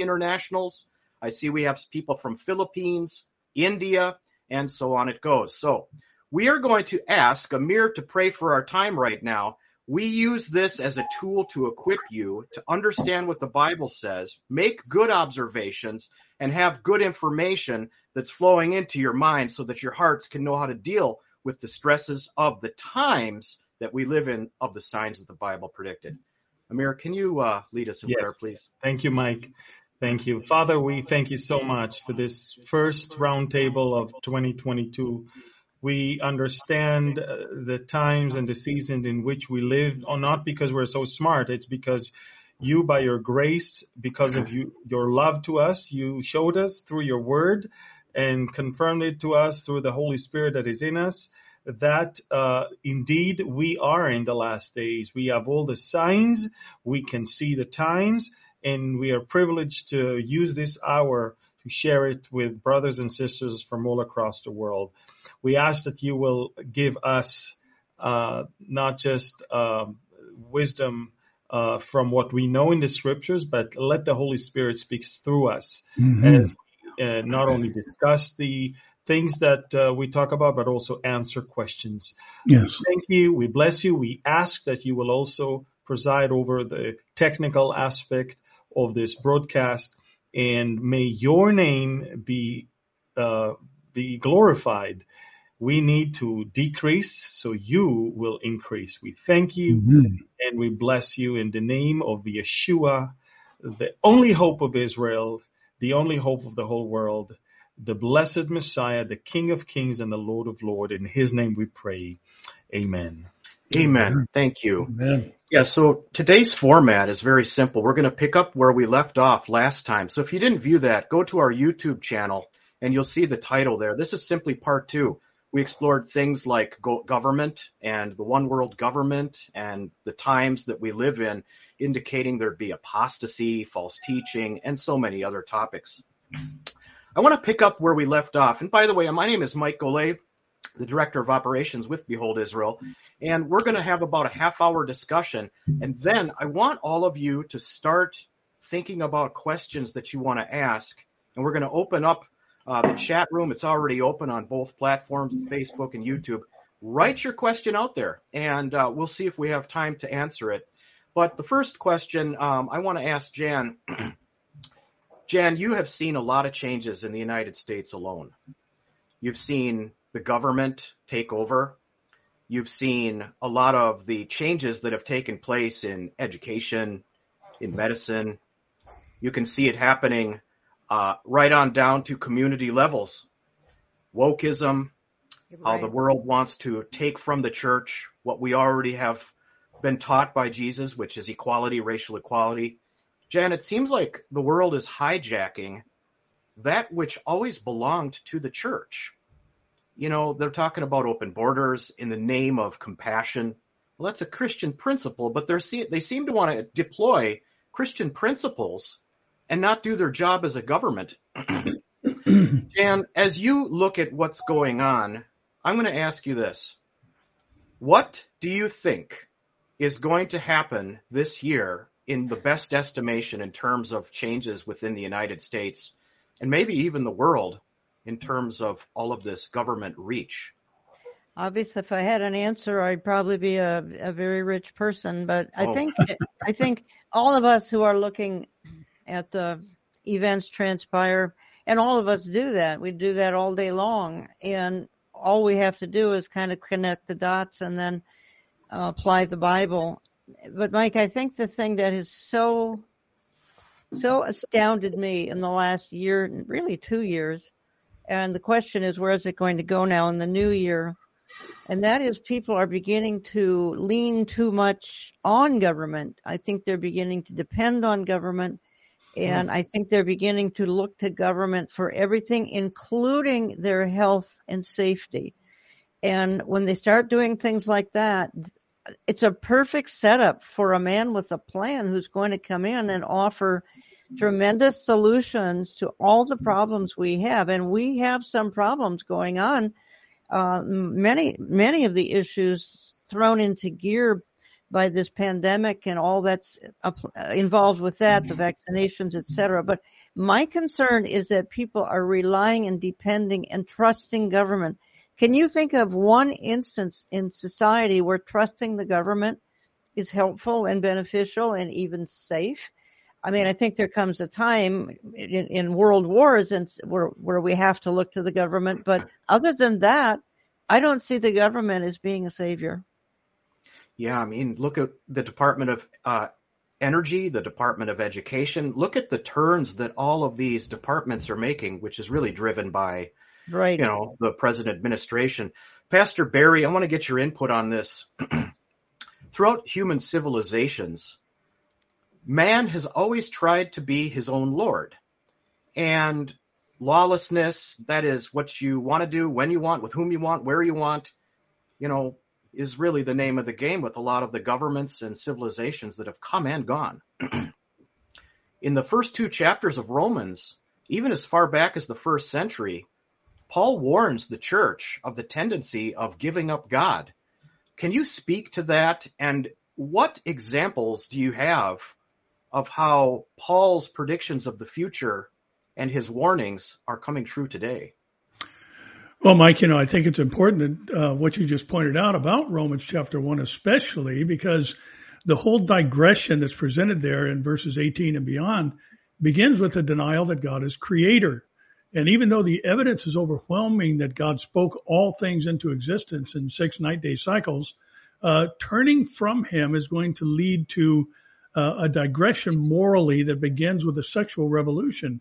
internationals. I see we have people from Philippines, India, and so on it goes. So we are going to ask Amir to pray for our time right now. We use this as a tool to equip you to understand what the Bible says, make good observations, and have good information that's flowing into your mind so that your hearts can know how to deal with the stresses of the times that we live in of the signs that the Bible predicted. Amir, can you uh, lead us in yes. prayer, please? Thank you, Mike. Thank you. Father, we thank you so much for this first roundtable of 2022 we understand uh, the times and the season in which we live, or not because we're so smart. It's because you, by your grace, because of you, your love to us, you showed us through your word and confirmed it to us through the Holy Spirit that is in us that uh, indeed we are in the last days. We have all the signs, we can see the times, and we are privileged to use this hour to share it with brothers and sisters from all across the world. We ask that you will give us uh, not just um, wisdom uh, from what we know in the scriptures, but let the Holy Spirit speak through us mm-hmm. as uh, not only discuss the things that uh, we talk about, but also answer questions. Yes. Thank you. We bless you. We ask that you will also preside over the technical aspect of this broadcast, and may your name be uh, be glorified we need to decrease so you will increase. We thank you mm-hmm. and we bless you in the name of Yeshua, the only hope of Israel, the only hope of the whole world, the blessed Messiah, the King of Kings and the Lord of Lords. In his name we pray. Amen. Amen. Thank you. Amen. Yeah, so today's format is very simple. We're going to pick up where we left off last time. So if you didn't view that, go to our YouTube channel and you'll see the title there. This is simply part two. We explored things like government and the one world government and the times that we live in, indicating there'd be apostasy, false teaching, and so many other topics. I want to pick up where we left off. And by the way, my name is Mike Golay, the Director of Operations with Behold Israel. And we're going to have about a half hour discussion. And then I want all of you to start thinking about questions that you want to ask. And we're going to open up uh, the chat room, it's already open on both platforms, Facebook and YouTube. Write your question out there and uh, we'll see if we have time to answer it. But the first question um, I want to ask Jan. Jan, you have seen a lot of changes in the United States alone. You've seen the government take over. You've seen a lot of the changes that have taken place in education, in medicine. You can see it happening uh, right on down to community levels. Wokeism, right. how the world wants to take from the church what we already have been taught by Jesus, which is equality, racial equality. Jan, it seems like the world is hijacking that which always belonged to the church. You know, they're talking about open borders in the name of compassion. Well, that's a Christian principle, but they're, they seem to want to deploy Christian principles and not do their job as a government. and as you look at what's going on, I'm going to ask you this. What do you think is going to happen this year in the best estimation in terms of changes within the United States and maybe even the world in terms of all of this government reach? Obviously, if I had an answer, I'd probably be a, a very rich person. But I oh. think I think all of us who are looking at the events transpire. And all of us do that. We do that all day long. And all we have to do is kind of connect the dots and then uh, apply the Bible. But Mike, I think the thing that has so, so astounded me in the last year, really two years, and the question is where is it going to go now in the new year? And that is people are beginning to lean too much on government. I think they're beginning to depend on government and mm-hmm. I think they're beginning to look to government for everything, including their health and safety. And when they start doing things like that, it's a perfect setup for a man with a plan who's going to come in and offer tremendous solutions to all the problems we have. And we have some problems going on. Uh, many, many of the issues thrown into gear by this pandemic and all that's involved with that, the vaccinations, etc. But my concern is that people are relying and depending and trusting government. Can you think of one instance in society where trusting the government is helpful and beneficial and even safe? I mean, I think there comes a time in, in world wars and where, where we have to look to the government. But other than that, I don't see the government as being a savior. Yeah, I mean, look at the Department of uh, Energy, the Department of Education. Look at the turns that all of these departments are making, which is really driven by, right. you know, the present administration. Pastor Barry, I want to get your input on this. Throughout human civilizations, man has always tried to be his own Lord. And lawlessness, that is what you want to do, when you want, with whom you want, where you want, you know, is really the name of the game with a lot of the governments and civilizations that have come and gone. In the first two chapters of Romans, even as far back as the first century, Paul warns the church of the tendency of giving up God. Can you speak to that? And what examples do you have of how Paul's predictions of the future and his warnings are coming true today. Well, Mike, you know, I think it's important that uh, what you just pointed out about Romans chapter one, especially because the whole digression that's presented there in verses 18 and beyond begins with the denial that God is creator. And even though the evidence is overwhelming that God spoke all things into existence in six night day cycles, uh, turning from him is going to lead to uh, a digression morally that begins with a sexual revolution.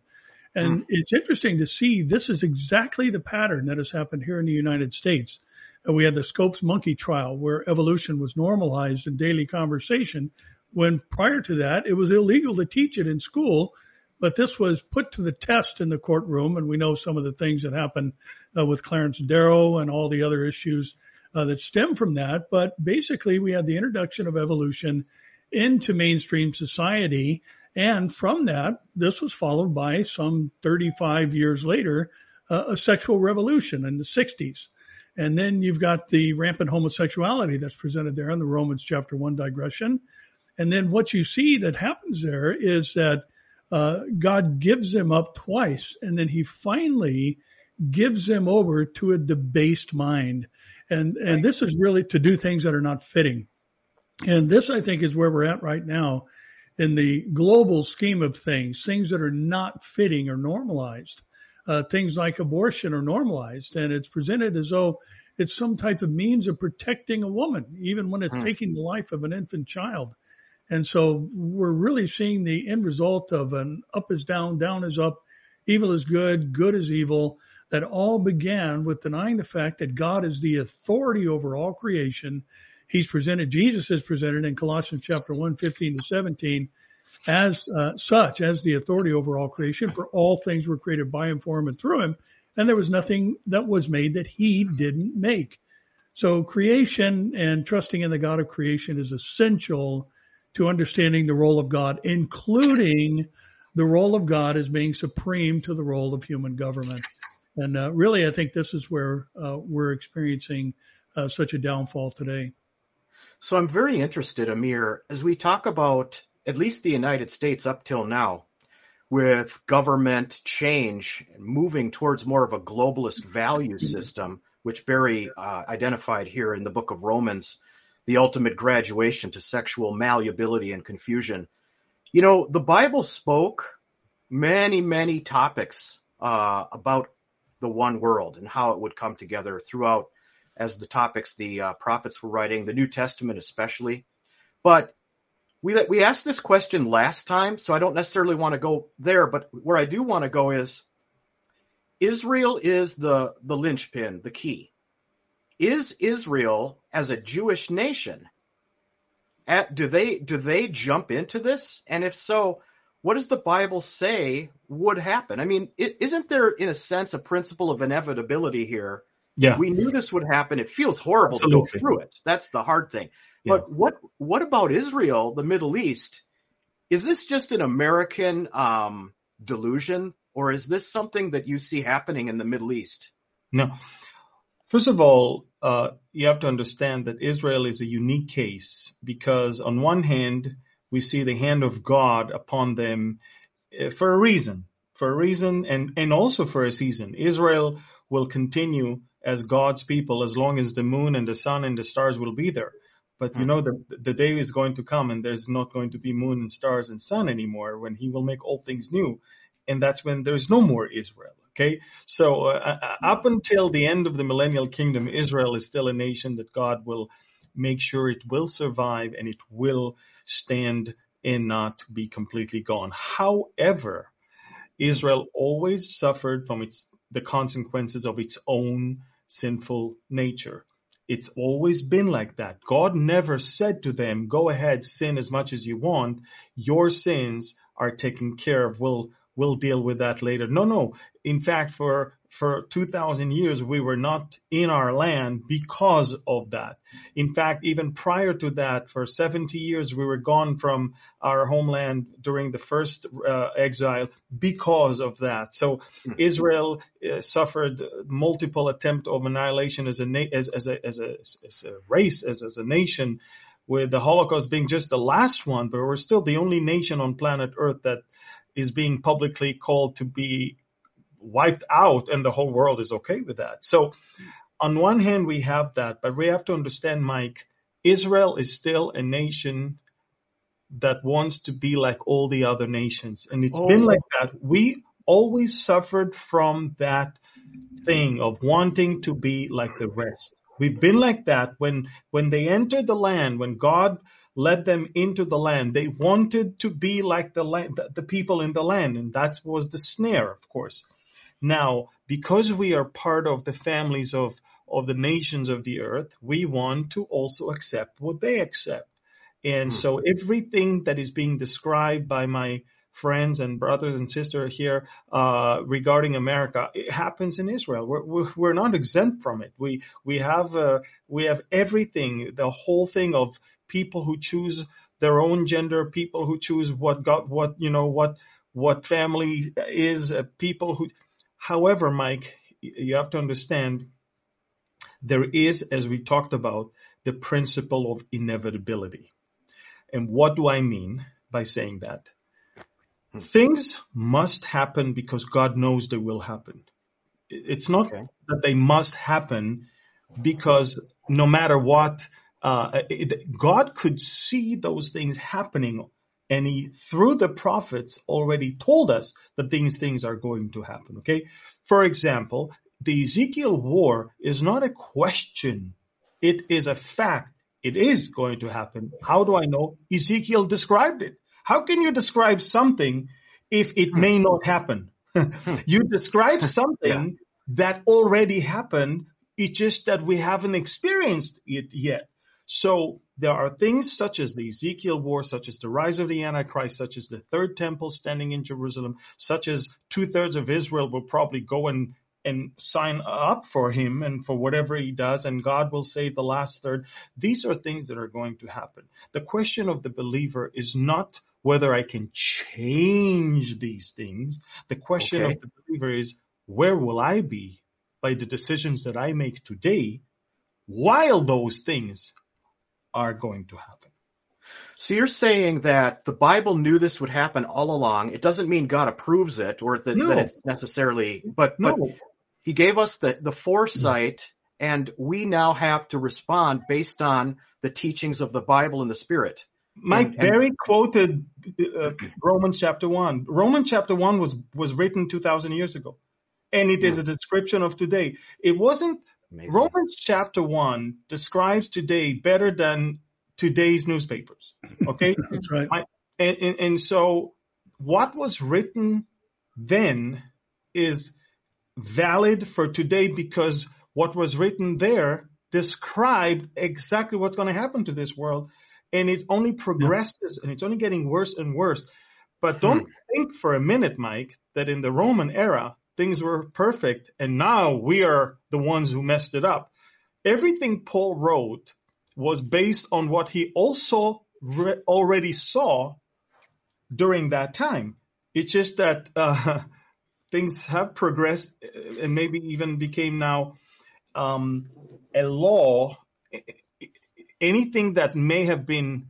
And mm. it's interesting to see this is exactly the pattern that has happened here in the United States. Uh, we had the Scopes monkey trial where evolution was normalized in daily conversation when prior to that it was illegal to teach it in school. But this was put to the test in the courtroom, and we know some of the things that happened uh, with Clarence Darrow and all the other issues uh, that stem from that. But basically, we had the introduction of evolution into mainstream society. And from that, this was followed by some 35 years later, uh, a sexual revolution in the 60s. And then you've got the rampant homosexuality that's presented there in the Romans chapter one digression. And then what you see that happens there is that uh, God gives them up twice, and then He finally gives them over to a debased mind. And and this is really to do things that are not fitting. And this, I think, is where we're at right now in the global scheme of things, things that are not fitting or normalized. Uh, things like abortion are normalized and it's presented as though it's some type of means of protecting a woman, even when it's mm. taking the life of an infant child. And so we're really seeing the end result of an up is down, down is up, evil is good, good is evil, that all began with denying the fact that God is the authority over all creation he's presented, Jesus is presented in Colossians chapter 1, 15 to 17 as uh, such, as the authority over all creation, for all things were created by him, for him, and through him. And there was nothing that was made that he didn't make. So creation and trusting in the God of creation is essential to understanding the role of God, including the role of God as being supreme to the role of human government. And uh, really, I think this is where uh, we're experiencing uh, such a downfall today. So I'm very interested, Amir, as we talk about at least the United States up till now, with government change moving towards more of a globalist value system, which Barry uh, identified here in the book of Romans, the ultimate graduation to sexual malleability and confusion. You know, the Bible spoke many, many topics uh, about the one world and how it would come together throughout as the topics the uh, prophets were writing, the New Testament especially. But we we asked this question last time, so I don't necessarily want to go there. But where I do want to go is Israel is the the linchpin, the key. Is Israel as a Jewish nation? At, do they do they jump into this? And if so, what does the Bible say would happen? I mean, isn't there, in a sense, a principle of inevitability here yeah. We knew this would happen. It feels horrible Absolutely. to go through it. That's the hard thing. Yeah. But what what about Israel, the Middle East? Is this just an American um, delusion, or is this something that you see happening in the Middle East? No. First of all, uh, you have to understand that Israel is a unique case because on one hand, we see the hand of God upon them uh, for a reason, for a reason and, and also for a season. Israel will continue as God's people as long as the moon and the sun and the stars will be there. But you hmm. know, the, the day is going to come and there's not going to be moon and stars and sun anymore when he will make all things new. And that's when there's no more Israel. Okay. So uh, uh, up until the end of the millennial kingdom, Israel is still a nation that God will make sure it will survive and it will stand and not be completely gone. However, Israel always suffered from its the consequences of its own sinful nature. It's always been like that. God never said to them, go ahead, sin as much as you want. Your sins are taken care of. We'll, we'll deal with that later. No, no. In fact, for for 2000 years we were not in our land because of that. In fact, even prior to that, for 70 years we were gone from our homeland during the first uh, exile because of that. So mm-hmm. Israel uh, suffered multiple attempt of annihilation as a na- as, as a as a as a race as as a nation with the Holocaust being just the last one, but we're still the only nation on planet Earth that is being publicly called to be wiped out and the whole world is okay with that. So on one hand, we have that, but we have to understand, Mike, Israel is still a nation that wants to be like all the other nations. And it's oh. been like oh. that. We always suffered from that thing of wanting to be like the rest. We've been like that when, when they entered the land, when God led them into the land, they wanted to be like the land, the, the people in the land. And that was the snare, of course. Now, because we are part of the families of, of the nations of the earth, we want to also accept what they accept. And hmm. so everything that is being described by my friends and brothers and sisters here uh, regarding America, it happens in Israel. We're, we're not exempt from it. We we have uh, we have everything, the whole thing of people who choose their own gender, people who choose what God, what you know, what what family is, uh, people who However, Mike, you have to understand there is, as we talked about, the principle of inevitability. And what do I mean by saying that? Hmm. Things must happen because God knows they will happen. It's not okay. that they must happen because no matter what, uh, it, God could see those things happening and he through the prophets already told us that these things are going to happen okay? For example the ezekiel war is not a question. It is a fact. It is going to happen. How do i know? Ezekiel described it. How can you describe something if it may not happen? You describe something yeah. that already happened. It's just that we haven't experienced it yet. So there are things such as the Ezekiel war, such as the rise of the Antichrist, such as the third temple standing in Jerusalem, such as two thirds of Israel will probably go and and sign up for him and for whatever he does, and God will save the last third. These are things that are going to happen. The question of the believer is not whether I can change these things. The question okay. of the believer is where will I be by the decisions that I make today while those things are going to happen. So you're saying that the Bible knew this would happen all along. It doesn't mean God approves it or that, no. that it's necessarily, but, no. but he gave us the, the foresight and we now have to respond based on the teachings of the Bible and the Spirit. Mike and, and, Barry quoted uh, Romans chapter one. Romans chapter one was was written two thousand years ago, and it is a description of today. It wasn't Amazing. Romans chapter one describes today better than today's newspapers. Okay, that's right. I, and, and, and so what was written then is valid for today because what was written there described exactly what's going to happen to this world, and it only progresses yeah. and it's only getting worse and worse. But don't hmm. think for a minute, Mike, that in the Roman era things were perfect and now we are the ones who messed it up. Everything Paul wrote was based on what he also re- already saw during that time. It's just that uh, things have progressed and maybe even became now um, a law, anything that may have been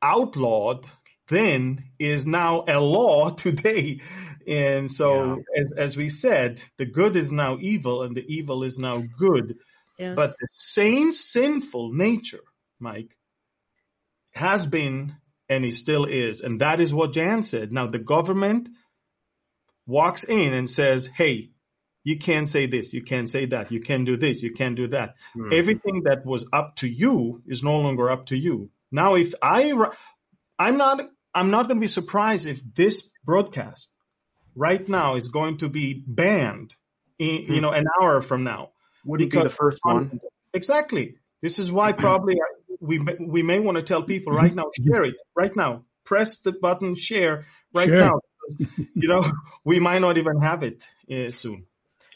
outlawed then is now a law today. And so, yeah. as, as we said, the good is now evil and the evil is now good. Yeah. But the same sinful nature, Mike, has been and he still is. And that is what Jan said. Now, the government walks in and says, hey, you can't say this, you can't say that, you can't do this, you can't do that. Mm-hmm. Everything that was up to you is no longer up to you. Now, if I, I'm not, I'm not going to be surprised if this broadcast right now is going to be banned, in, mm-hmm. you know, an hour from now. Would it be the first one? Exactly. This is why probably we we may want to tell people right now, share it right now. Press the button, share right share. now. you know, we might not even have it uh, soon.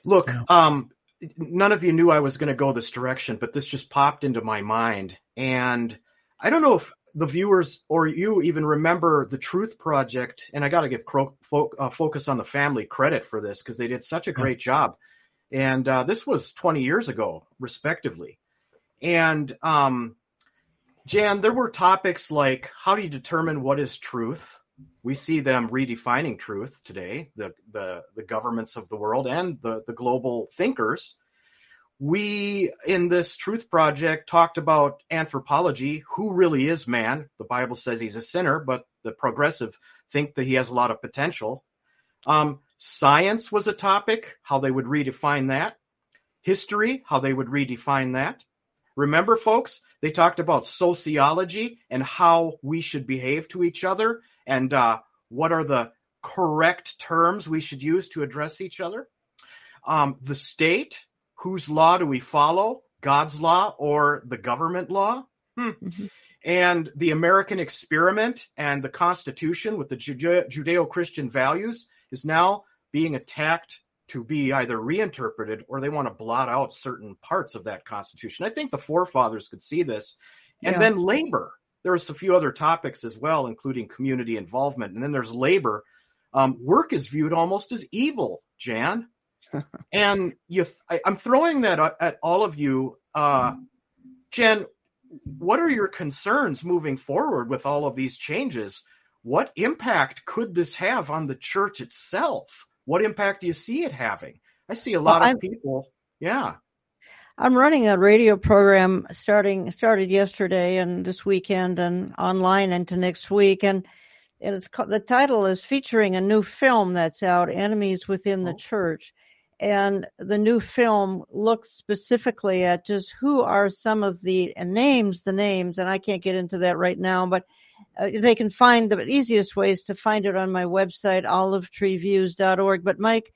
Look, um, none of you knew I was going to go this direction, but this just popped into my mind, and I don't know if the viewers or you even remember the Truth Project, and I got to give Cro- fo- uh, Focus on the Family credit for this because they did such a great yeah. job. And uh, this was 20 years ago, respectively. And um, Jan, there were topics like how do you determine what is truth? We see them redefining truth today, the, the, the governments of the world and the, the global thinkers. We, in this truth project, talked about anthropology. Who really is man? The Bible says he's a sinner, but the progressive think that he has a lot of potential. Um, science was a topic, how they would redefine that. History, how they would redefine that. Remember, folks, they talked about sociology and how we should behave to each other and uh, what are the correct terms we should use to address each other. Um, the state, whose law do we follow? God's law or the government law? Hmm. Mm-hmm. And the American experiment and the Constitution with the Judeo Christian values is now being attacked to be either reinterpreted or they want to blot out certain parts of that constitution. I think the forefathers could see this. And yeah. then labor. There was a few other topics as well, including community involvement. And then there's labor. Um, work is viewed almost as evil, Jan. And you, I, am throwing that at all of you. Uh, Jan, what are your concerns moving forward with all of these changes? What impact could this have on the church itself? What impact do you see it having? I see a lot well, of people. Yeah. I'm running a radio program starting started yesterday and this weekend and online into next week and it's called, the title is featuring a new film that's out enemies within the oh. church and the new film looks specifically at just who are some of the names the names and I can't get into that right now but uh, they can find the easiest ways to find it on my website, olivetreeviews.org. But Mike,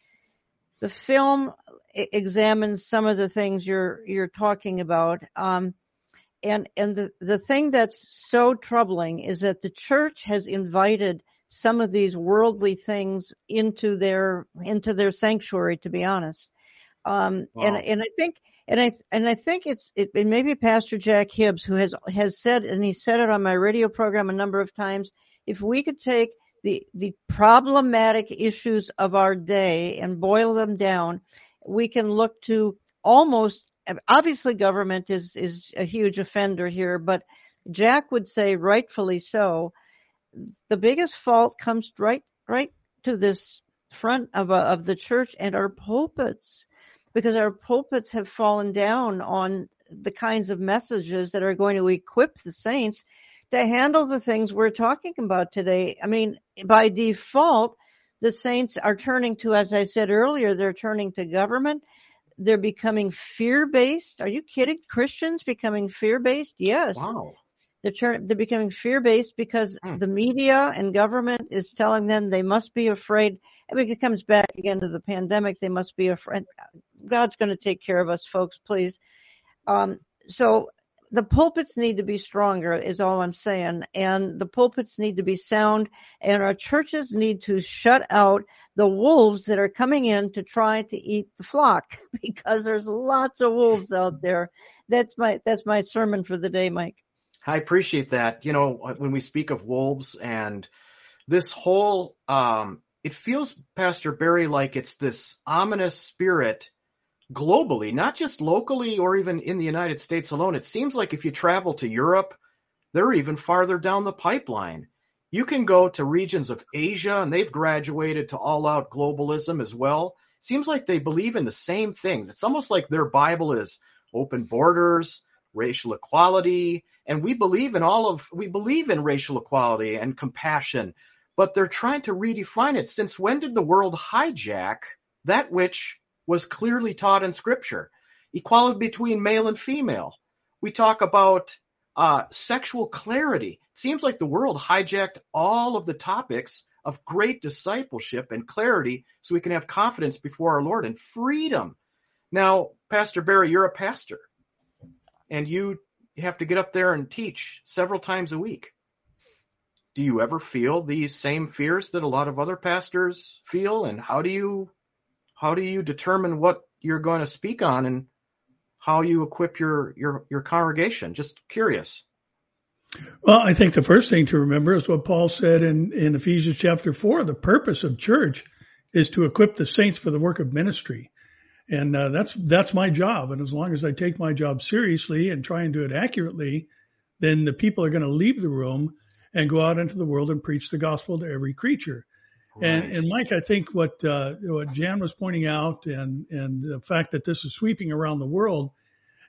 the film examines some of the things you're you're talking about. Um, and and the, the thing that's so troubling is that the church has invited some of these worldly things into their into their sanctuary to be honest um, wow. and and i think and I and I think it's it, it may be Pastor Jack Hibbs who has has said and he said it on my radio program a number of times. If we could take the the problematic issues of our day and boil them down, we can look to almost obviously government is is a huge offender here, but Jack would say rightfully so. The biggest fault comes right right to this front of a, of the church and our pulpits because our pulpits have fallen down on the kinds of messages that are going to equip the saints to handle the things we're talking about today. I mean, by default, the saints are turning to, as I said earlier, they're turning to government. They're becoming fear based. Are you kidding? Christians becoming fear based? Yes. Wow. They're, turn, they're becoming fear based because hmm. the media and government is telling them they must be afraid. I mean, it comes back again to the pandemic. They must be afraid. God's going to take care of us, folks, please. Um, so the pulpits need to be stronger is all I'm saying. And the pulpits need to be sound and our churches need to shut out the wolves that are coming in to try to eat the flock because there's lots of wolves out there. That's my, that's my sermon for the day, Mike. I appreciate that. You know, when we speak of wolves and this whole, um, it feels, Pastor Barry, like it's this ominous spirit globally, not just locally or even in the United States alone. It seems like if you travel to Europe, they're even farther down the pipeline. You can go to regions of Asia and they've graduated to all out globalism as well. Seems like they believe in the same things. It's almost like their Bible is open borders, racial equality, and we believe in all of, we believe in racial equality and compassion, but they're trying to redefine it. Since when did the world hijack that which was clearly taught in scripture? Equality between male and female. We talk about uh, sexual clarity. It seems like the world hijacked all of the topics of great discipleship and clarity so we can have confidence before our Lord and freedom. Now, Pastor Barry, you're a pastor and you have to get up there and teach several times a week. Do you ever feel these same fears that a lot of other pastors feel? And how do you, how do you determine what you're going to speak on and how you equip your, your, your congregation? Just curious. Well, I think the first thing to remember is what Paul said in, in Ephesians chapter four. The purpose of church is to equip the saints for the work of ministry. And uh, that's that's my job. And as long as I take my job seriously and try and do it accurately, then the people are going to leave the room and go out into the world and preach the gospel to every creature. Right. And, and Mike, I think what uh, what Jan was pointing out, and and the fact that this is sweeping around the world,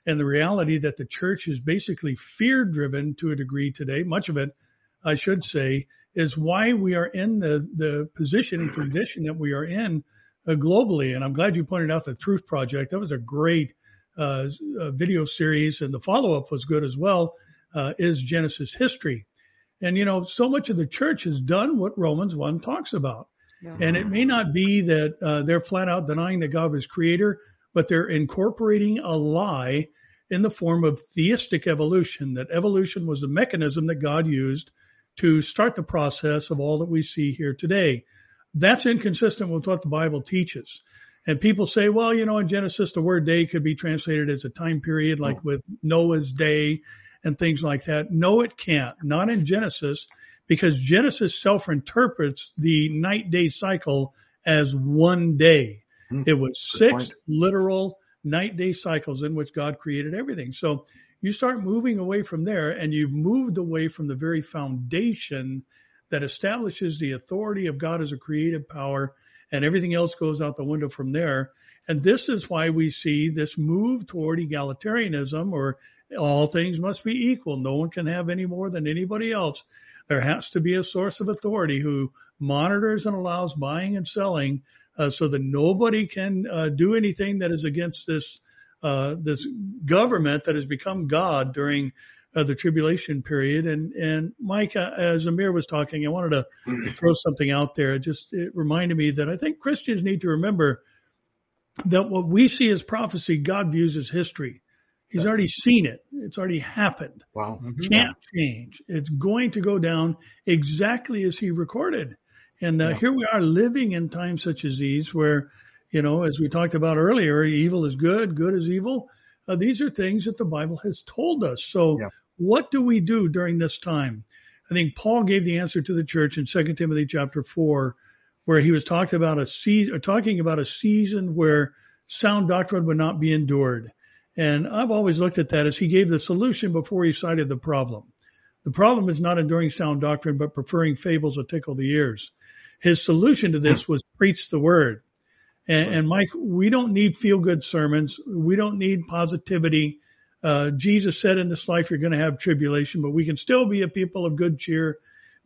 and the reality that the church is basically fear driven to a degree today, much of it, I should say, is why we are in the the position and condition that we are in globally. And I'm glad you pointed out the Truth Project. That was a great uh, uh video series, and the follow up was good as well. Uh, is Genesis history? And, you know, so much of the church has done what Romans 1 talks about. Yeah. And it may not be that uh, they're flat out denying that God was creator, but they're incorporating a lie in the form of theistic evolution, that evolution was the mechanism that God used to start the process of all that we see here today. That's inconsistent with what the Bible teaches. And people say, well, you know, in Genesis, the word day could be translated as a time period, like oh. with Noah's day and things like that. No, it can't. Not in Genesis, because Genesis self-interprets the night-day cycle as one day. Mm, it was six literal night-day cycles in which God created everything. So you start moving away from there and you've moved away from the very foundation that establishes the authority of God as a creative power and everything else goes out the window from there. And this is why we see this move toward egalitarianism or all things must be equal. No one can have any more than anybody else. There has to be a source of authority who monitors and allows buying and selling uh, so that nobody can uh, do anything that is against this uh, this government that has become God during uh, the tribulation period. And and Mike, uh, as Amir was talking, I wanted to mm-hmm. throw something out there. It just it reminded me that I think Christians need to remember that what we see as prophecy, God views as history. He's already seen it. It's already happened. Wow. Mm-hmm. Can't change. It's going to go down exactly as he recorded. And uh, yeah. here we are living in times such as these where, you know, as we talked about earlier, evil is good, good is evil. Uh, these are things that the Bible has told us. So yeah. What do we do during this time? I think Paul gave the answer to the church in 2 Timothy chapter 4, where he was talking about a season, uh, talking about a season where sound doctrine would not be endured. And I've always looked at that as he gave the solution before he cited the problem. The problem is not enduring sound doctrine, but preferring fables that tickle the ears. His solution to this was preach the word. And, and Mike, we don't need feel good sermons. We don't need positivity. Uh, Jesus said in this life you're going to have tribulation, but we can still be a people of good cheer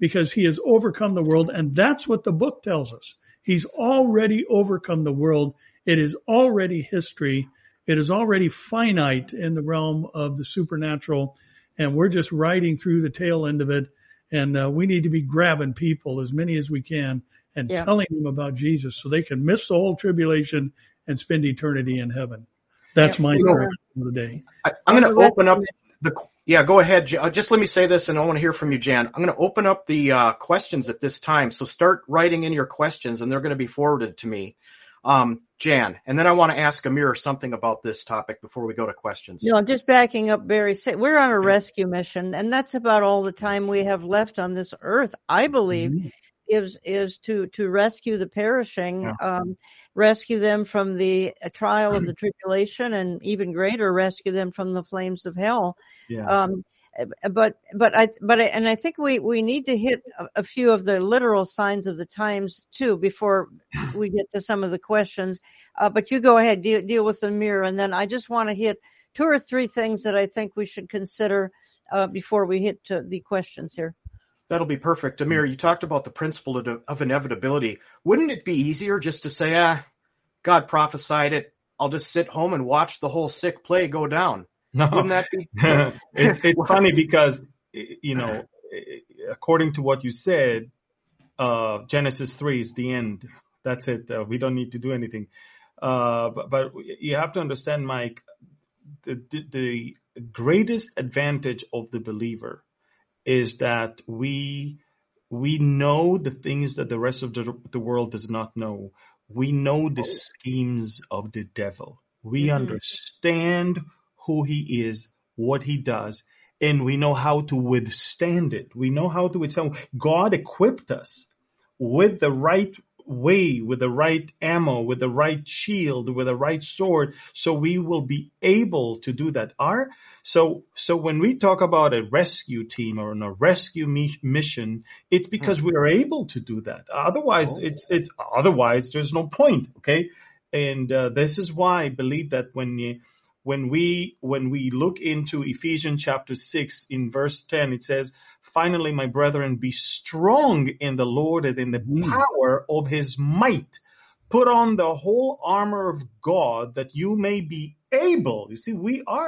because he has overcome the world. And that's what the book tells us. He's already overcome the world. It is already history. It is already finite in the realm of the supernatural, and we're just riding through the tail end of it. And uh, we need to be grabbing people, as many as we can, and yeah. telling them about Jesus so they can miss the whole tribulation and spend eternity in heaven. That's yeah. my story for the day. I, am going to open up the. Yeah, go ahead. Uh, just let me say this, and I want to hear from you, Jan. I'm going to open up the uh, questions at this time. So start writing in your questions, and they're going to be forwarded to me. Um, Jan, and then I want to ask Amir something about this topic before we go to questions. No, I'm just backing up Barry. We're on a rescue mission, and that's about all the time we have left on this earth. I believe mm-hmm. Is is to to rescue the perishing, Yeah. um, rescue them from the uh, trial of the tribulation, and even greater, rescue them from the flames of hell. Yeah. Um, but but I but I, and I think we we need to hit a, a few of the literal signs of the times too before we get to some of the questions. Uh, but you go ahead, deal deal with the mirror, and then I just want to hit two or three things that I think we should consider uh, before we hit to the questions here. That'll be perfect. Amir, you talked about the principle of, of inevitability. Wouldn't it be easier just to say, ah, God prophesied it. I'll just sit home and watch the whole sick play go down. no. Wouldn't that be? it's it's funny because you know, according to what you said, uh, Genesis three is the end. That's it. Uh, we don't need to do anything. Uh, but, but you have to understand, Mike, the, the the greatest advantage of the believer is that we we know the things that the rest of the, the world does not know. We know the schemes of the devil. We Mhm. understand who he is, what he does, and we know how to withstand it. We know how to withstand. God equipped us with the right way, with the right ammo, with the right shield, with the right sword, so we will be able to do that. Our so so when we talk about a rescue team or a rescue mi- mission, it's because we are able to do that. Otherwise, Oh. it's it's otherwise there's no point. Okay, and uh, this is why I believe that when you when we when we look into Ephesians chapter 6 in verse 10 it says finally my brethren be strong in the Lord and in the Mm. power of his might put on the whole armor of God that you may be able you see we are